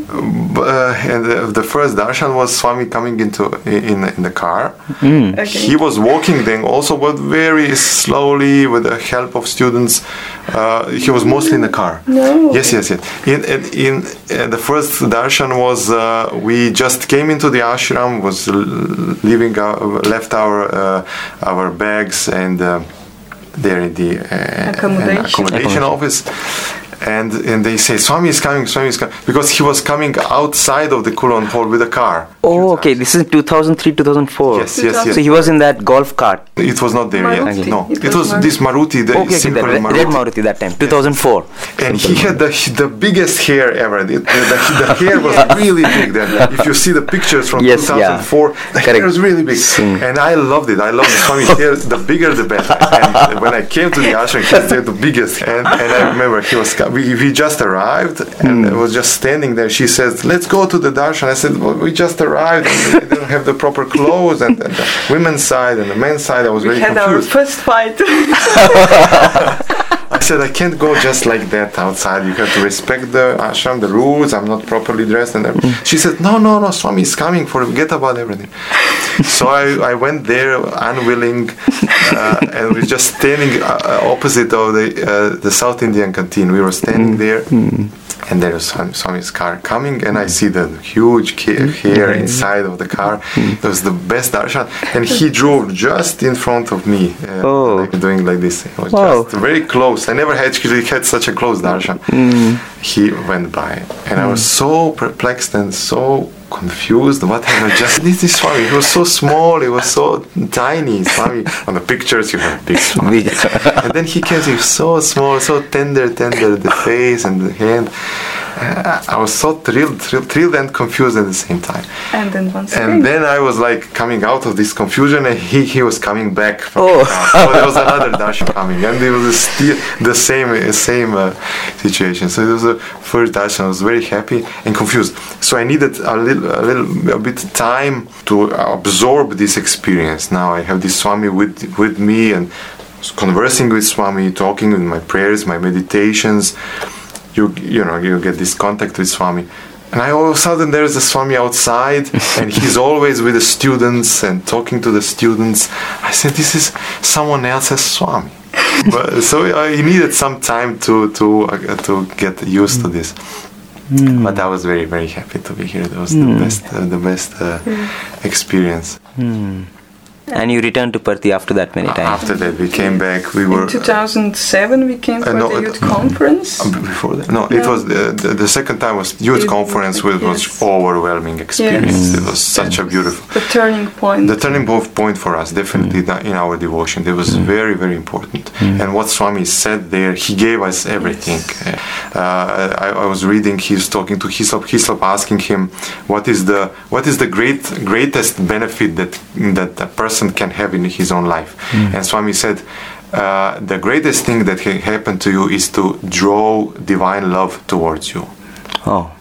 and the, the, first darshan was Swami coming into in, in the car. Mm. Okay. He was walking then also, but very slowly with the help of students. Uh, he was mostly in the car. No. Yes, yes, yes. In in, in uh, the first darshan was uh, we just came into the ashram, was leaving our, left our our bags and. there in the accommodation. accommodation office and and they say Swami is coming, Swami is coming because he was coming outside of the Kulwant Hall with a car. Oh, okay. This is 2003, 2004. Yes, yes, yes. So he was in that golf cart. It was not there Maruti. yet. No, it, it was, Maruti. this Maruti. The okay, okay, the red, Maruti. red Maruti that time, 2004. And he had the the biggest hair ever. The, the, the hair was really big. Then, if you see the pictures from yes, 2004, yeah. the Correct. hair was really big. Mm. And I loved it. I loved the Swami's hair. The bigger, the better. And when I came to the ashram, he had the biggest. And, and I remember he was we, we just arrived and mm. was just standing there. She says, "Let's go to the darshan." I said, well, "We just arrived and we didn't have the proper clothes." And, and the women's side and the men's side, I was we very had confused. our first fight. I said, "I can't go just like that outside. You have to respect the ashram, the rules. I'm not properly dressed." And everything. Mm. she said, "No, no, no. Swami is coming. Forget about everything." so I, I went there unwilling, uh, and we just standing uh, opposite of the uh, the South Indian canteen. We were standing mm. there. Mm. And there was some Swami's car coming, and I see the huge mm. hair inside of the car. It was the best darshan, and he drove just in front of me, uh, oh. like doing like this. It was wow. just very close. I never had actually had such a close darshan. Mm. He went by, and I was mm. so perplexed and so confused. What have I just this is Swami? He was so small, he was so tiny. Swami on the pictures you have big Swami. and then he came, he was so small, so tender, tender, the face and the hand. I was so thrilled, thrilled, thrilled and confused at the same time. And then once And again. then I was like coming out of this confusion, and he, he was coming back. From Oh. so there was another darshan coming, and it was still the same same uh, situation. So it was a first darshan. I was very happy and confused. So I needed a little, a little, a bit time to absorb this experience. Now I have this Swami with with me and conversing with Swami, talking with my prayers, my meditations. You you know you get this contact with Swami. And I all of a sudden there's a Swami outside, and he's always with the students and talking to the students. I said, "This is someone else's Swami." but, so I needed some time to to uh, to get used to this. But I was very very happy to be here. It was the best uh, the best uh, experience. And you returned to Parthi after that many times. After that, we came back. We were In 2007, we came Uh, for no, the uh, youth conference. Uh, Before that, no, it was the, the, the second time was youth Youth conference, which was yes. overwhelming experience. Yes. It was such a beautiful. The turning point. The turning point for us, definitely that in our devotion, it was very, very important. And what Swami said there, he gave us everything. Uh, I, I was reading, he's talking to Hislop, Hislop asking him, what is the what is the great greatest benefit that that a person can have in his own life? And Swami said, uh, the greatest thing that can happen to you is to draw divine love towards you Oh.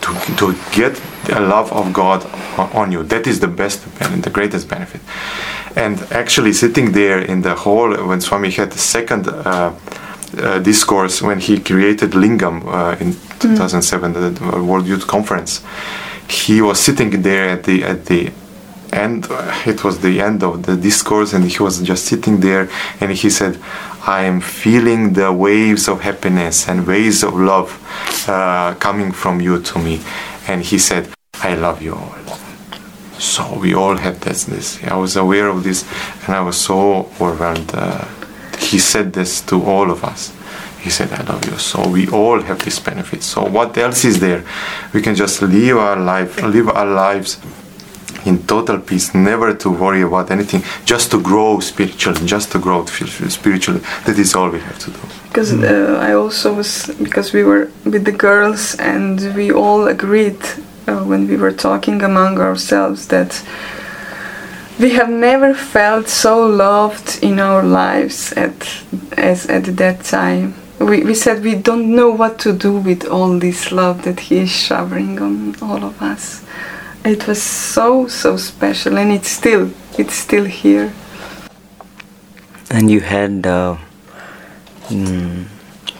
to, to get the love of God on you. That is the best and the greatest benefit. And actually, sitting there in the hall when Swami had the second uh, uh, discourse when he created Lingam uh, in 2007, the the World Youth Conference, he was sitting there at the at the end. It was the end of the discourse, and he was just sitting there, and he said. I am feeling the waves of happiness and waves of love uh, coming from you to me. And he said, I love you all. So we all had this, this. I was aware of this and I was so overwhelmed. Uh, he said this to all of us. He said, I love you. So we all have this benefit. So what else is there? We can just live our life, live our lives in total peace, never to worry about anything, just to grow spiritually, just to grow spiritually. That is all we have to do. because uh, I also was because we were with the girls and we all agreed uh, when we were talking among ourselves that we have never felt so loved in our lives at as at that time. We, we said we don't know what to do with all this love that he is showering on all of us. It was so so special and it's still it's still here. And you had uh, mm,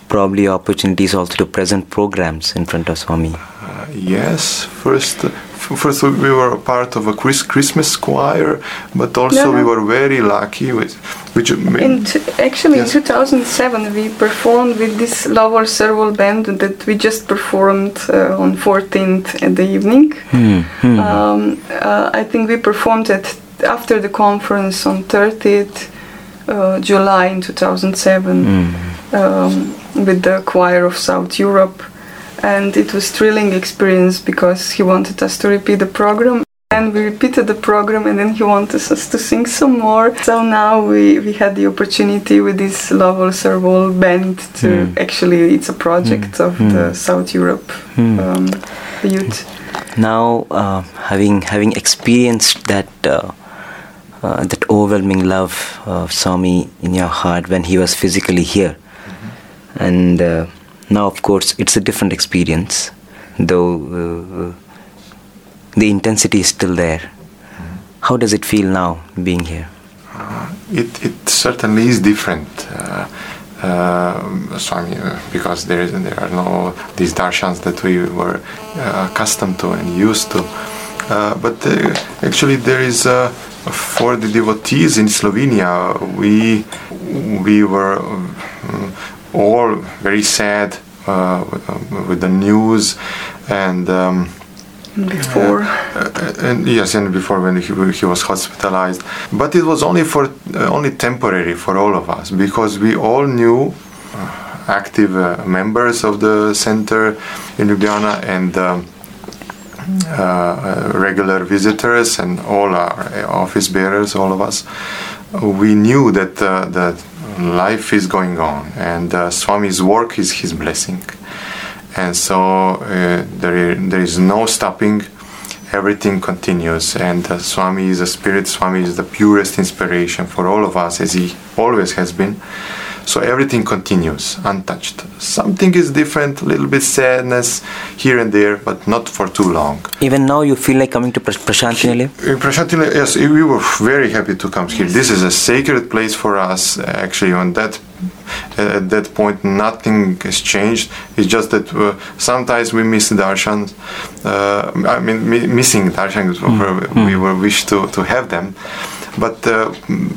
probably opportunities also to present programs in front of Swami. Uh, yes, first, f- first we were a part of a Chris- Christmas choir, but also No, we were very lucky with, which In t- actually, Yes. in 2007, we performed with this Love All Serve All band that we just performed uh, on 14th in the evening. Hmm. hmm. Um, uh, I think we performed it after the conference on 30th uh, July in 2007 Hmm. um, with the choir of South Europe, and it was thrilling experience because he wanted us to repeat the program. And we repeated the program, and then he wanted us to sing some more. So now we, we had the opportunity with this Love All Serve All band to Mm. actually, it's a project of Mm. the South Europe Mm. um, youth. now uh, having having experienced that uh, uh, that overwhelming love of Swami in your heart when he was physically here, and uh, now of course it's a different experience, though uh, the intensity is still there. How does it feel now being here? it, it certainly is different. Uh, uh, mean, uh, because there is there are no these darshans that we were uh, accustomed to and used to. Uh, but uh, actually, there is uh, for the devotees in Slovenia. We we were all very sad uh, with, the news and. Um, Before. uh, and yes, and before when he, he was hospitalized, but it was only for uh, only temporary for all of us because we all knew uh, active uh, members of the center in Ljubljana and. Um, uh, uh, regular visitors and all our office bearers, all of us, we knew that uh, that life is going on and uh, Swami's work is his blessing. And so uh, there, there is no stopping. Everything continues and uh, swami is a spirit. Swami is the purest inspiration for all of us as he always has been so everything continues untouched. Something is different a little bit sadness here and there but not for too long. Even now you feel like coming to Prasanthi in Prasanthi yes we were very happy to come here. This is a sacred place for us actually. On that at that point nothing has changed. It's just that uh, sometimes we miss darshan uh, i mean mi- missing darshan mm. we were wish to, to have them but uh,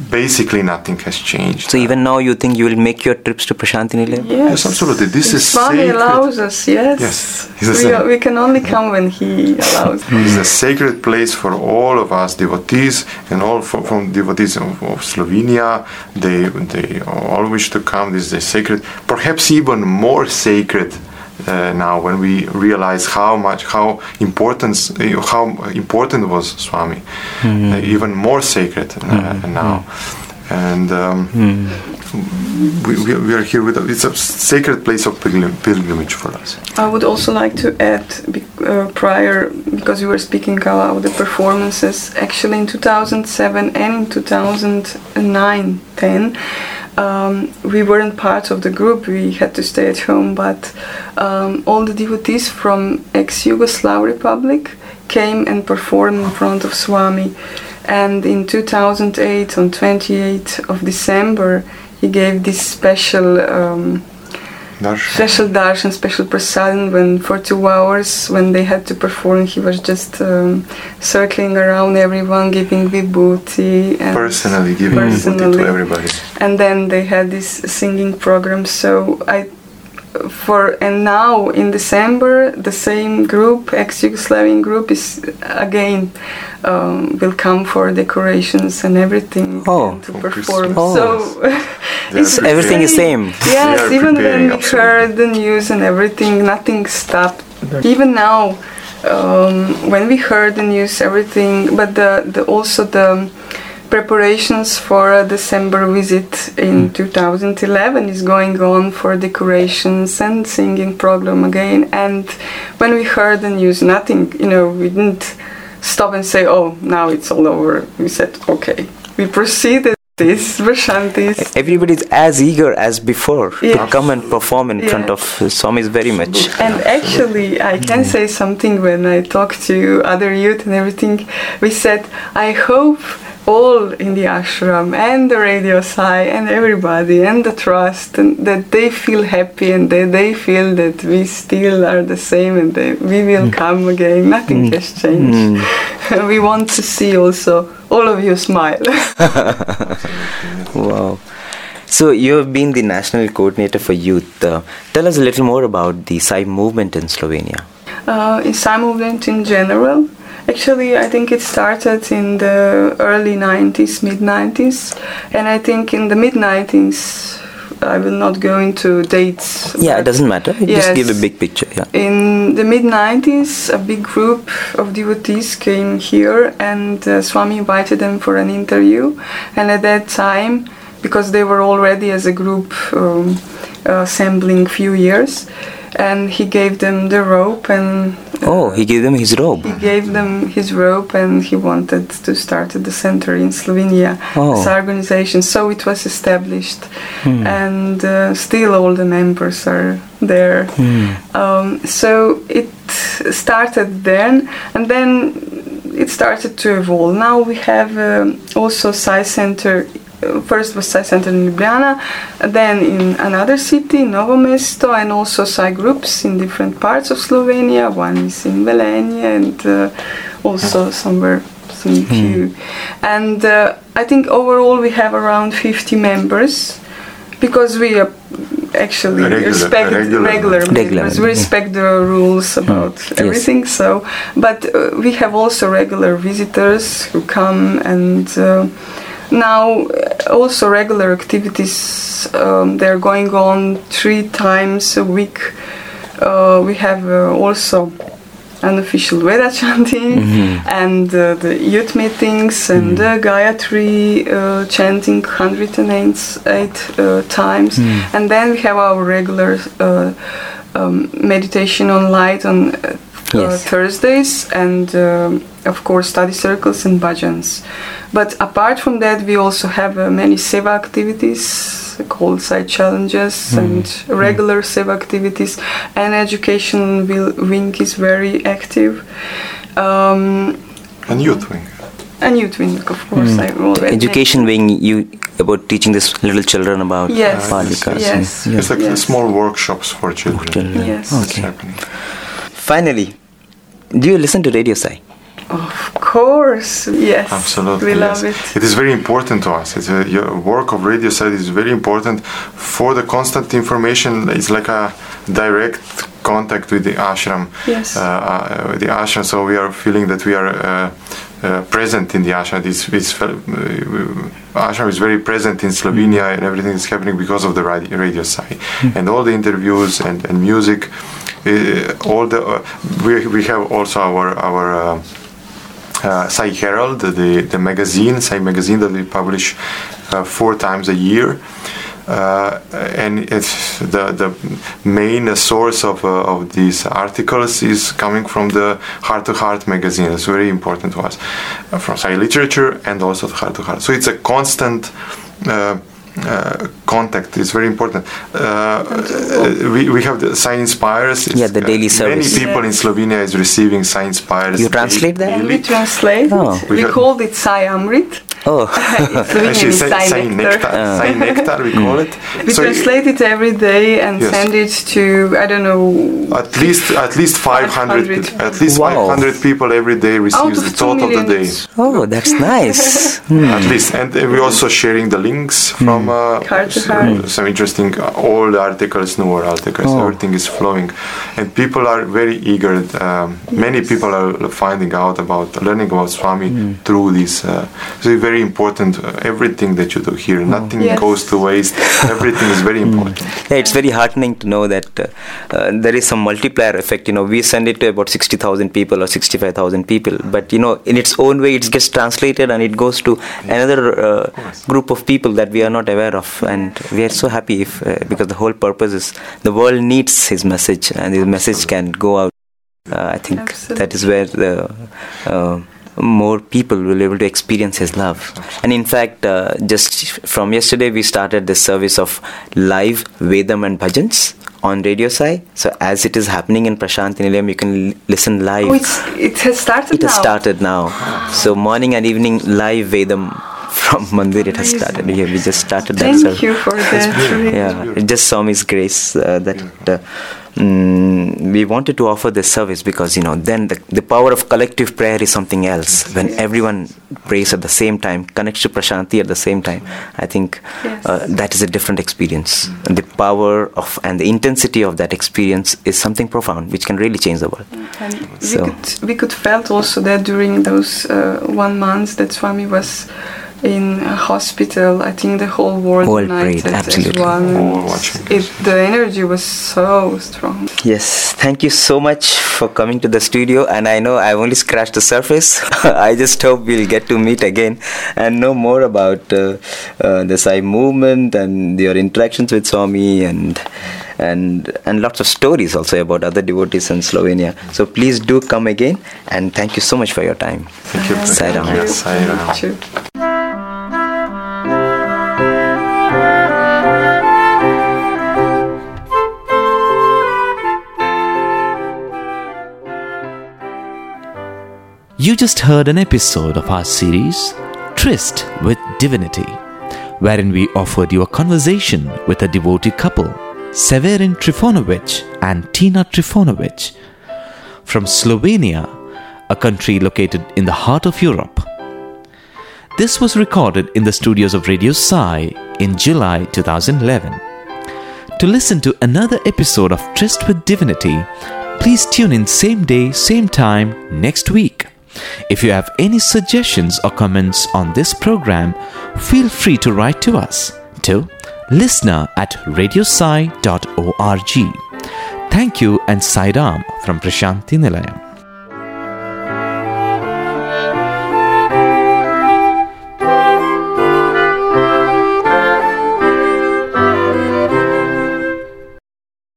basically nothing has changed. So even now, you think you will make your trips to Prasanthi Yes. yes, absolutely. This is Swami sacred. allows us. Yes. Yes. We, are, we, can only come when he allows. it's a sacred place for all of us devotees and all from, from devotees of, of, Slovenia. They they all wish to come. This is a sacred, perhaps even more sacred uh, now when we realize how much how important uh, how important was Swami, mm-hmm. uh, even more sacred mm-hmm. now, and um, mm-hmm. we, we, are here with it's a sacred place of pilgrimage for us. I would also like to add uh, prior because we were speaking about the performances actually in 2007 and in 2009 10 um, we weren't part of the group, we had to stay at home, but um, all the devotees from ex Yugoslav Republic came and performed in front of Swami. And in 2008, on 28th of December, he gave this special um, darshan. special darshan, special prasadam. When for two hours, when they had to perform, he was just um, circling around everyone, giving vibhuti and personally giving personally. vibhuti to everybody. And then they had this singing program. So I for and now in December the same group ex-Yugoslavian group is again um, will come for decorations and everything oh. to perform. Oh. so it's everything is same. Yes even when we heard the news and everything nothing stopped. Even now um, when we heard the news everything but the, the also the preparations for a December visit in mm. 2011 is going on for decorations and singing program again. And when we heard the news, nothing, you know, we didn't stop and say, oh, now it's all over. We said, okay. We proceeded. This Prashantis. Everybody's as eager as before yes. to come and perform in yes. front of Swamis very much. And actually, I can mm. say something when I talk to other youth and everything. We said, I hope all in the ashram and the radio sai and everybody and the trust and that they feel happy and that they feel that we still are the same and they, we will mm. come again nothing mm. has changed mm. we want to see also all of you smile wow so you have been the national coordinator for youth uh, tell us a little more about the sai movement in slovenia uh, in sai movement in general Actually, I think it started in the early 90s, mid 90s, and I think in the mid 90s, I will not go into dates. Yeah, it doesn't matter. Yes, Just give a big picture. Yeah. In the mid 90s, a big group of devotees came here, and uh, Swami invited them for an interview. And at that time, because they were already as a group um, assembling few years, and he gave them the rope and uh, oh he gave them his rope he gave them his rope and he wanted to start the center in slovenia oh. as organization so it was established hmm. and uh, still all the members are there hmm. um, so it started then and then it started to evolve now we have um, also Sai Center first was Sai Center in Ljubljana, then in another city, Novo Mesto, and also Sai groups in different parts of Slovenia. One is in Velenje and uh, also somewhere some hmm. few. And uh, I think overall we have around 50 members because we are actually regular, respect regular, regular, regular members. We respect the rules about mm. everything. Yes. So, but uh, we have also regular visitors who come and uh, now also regular activities um, they're going on three times a week uh, we have uh, also unofficial Veda chanting mm-hmm. and uh, the youth meetings and mm. Gayatri uh, chanting 108 uh, times. Mm. And then we have our regular uh, um, meditation on light on uh, Yes. Thursdays, and um, of course study circles and bhajans. But apart from that, we also have uh, many seva activities called side challenges and regular seva activities, and education will, wing is very active. Um, And youth wing. and youth wing, of course, I already Education wing, you about teaching this little children about Yes, Palikas. yes. and- It's like Yes. small workshops for children. children. Yes. Okay. happening. Finally, do you listen to Radio Sai? Of course, yes. Absolutely, We love yes. it. It is very important to us. It's a, your work of radio Sai is very important for the constant information. It's like a direct contact with the ashram. Yes. Uh, uh, with the ashram, so we are feeling that we are uh, uh, present in the ashram. This, this uh, ashram is very present in Slovenia, and everything is happening because of the radio, radio Sai, and all the interviews and, and music. Uh, all the uh, we, we have also our our. Uh, uh, Herald, the, the magazine, Sai magazine that we publish uh, four times a year. Uh, and it's the, the main source of, uh, of these articles is coming from the Heart to Heart magazine. It's very important to us, from Sai literature and also Heart to Heart. So it's a constant uh, uh, contact is very important. Uh, uh, we, we have the Sai Inspires. Yeah, the daily service. Many people in Slovenia is receiving Sai Inspires. You translate that? Daily. we translate Oh. We We, called it Sai Amrit. Oh, Slovenian Actually, is Sai, Sai Sai Nectar. Nectar, Sai Nectar, we call it. We So translate it every day and Yes. send it to I don't know. at least at least 500, 500. at least Wow. 500 people every day Out receives the of two thought of the million. day. oh, that's nice. At least, and uh, we're also sharing the links from uh, Heart s- heart. some interesting uh, old articles, newer articles. Oh. Everything is flowing, and people are very eager. Um, Many people are finding out about learning about Swami through this. Uh, so it's very important. Uh, everything that you do here, nothing Yes. goes to waste. Everything is very important. Yeah, it's very heartening to know that uh, uh, there is some multiplier effect. You know, we send it to about 60,000 people or 65,000 people, but you know, in its own way, it gets translated and it goes to another uh, group of people that we are not aware of. And we are so happy if, uh, because the whole purpose is the world needs his message and his message can go out. Uh, I think that is where the uh, more people will be able to experience his love. And in fact, uh, just from yesterday, we started this service of live Vedam and Bhajans on Radio Sai. So as it is happening in Prashanti Nilayam, you can l- listen live. Oh, it's, it has started it has now. started now. So morning and evening live Vedam from Mandir. It has started. Yeah, we just started that Thank service. you for that. Yeah, it just saw His grace uh, that uh, mm, we wanted to offer this service because you know then the, the power of collective prayer is something else. When everyone prays at the same time, connects to Prashanti at the same time, I think Yes. uh, that is a different experience. The power of and the intensity of that experience is something profound, which can really change the world. And we could we could felt also that during those uh, one month that Swami was in a hospital, I think the whole world World prayed, united absolutely. as one. All. It, the energy was so strong. Yes, thank you so much for coming to the studio. And I know I've only scratched the surface. I just hope we'll get to meet again and know more about uh, uh, the Sai movement and your interactions with Swami and and and lots of stories also about other devotees in Slovenia. So please do come again. And thank you so much for your time. Thank you. Sai Ram. You. Just heard an episode of our series, Tryst with Divinity, wherein we offered you a conversation with a devotee couple, Severin Trifonovic and Tina Trifonovic, from Slovenia, a country located in the heart of Europe. This was recorded in the studios of Radio Sai in July 2011. To listen to another episode of Tryst with Divinity, please tune in same day, same time next week. If you have any suggestions or comments on this program, feel free to write to us to listener at radiosai.org. Thank you and Sai Ram from Prashanti Nilayam.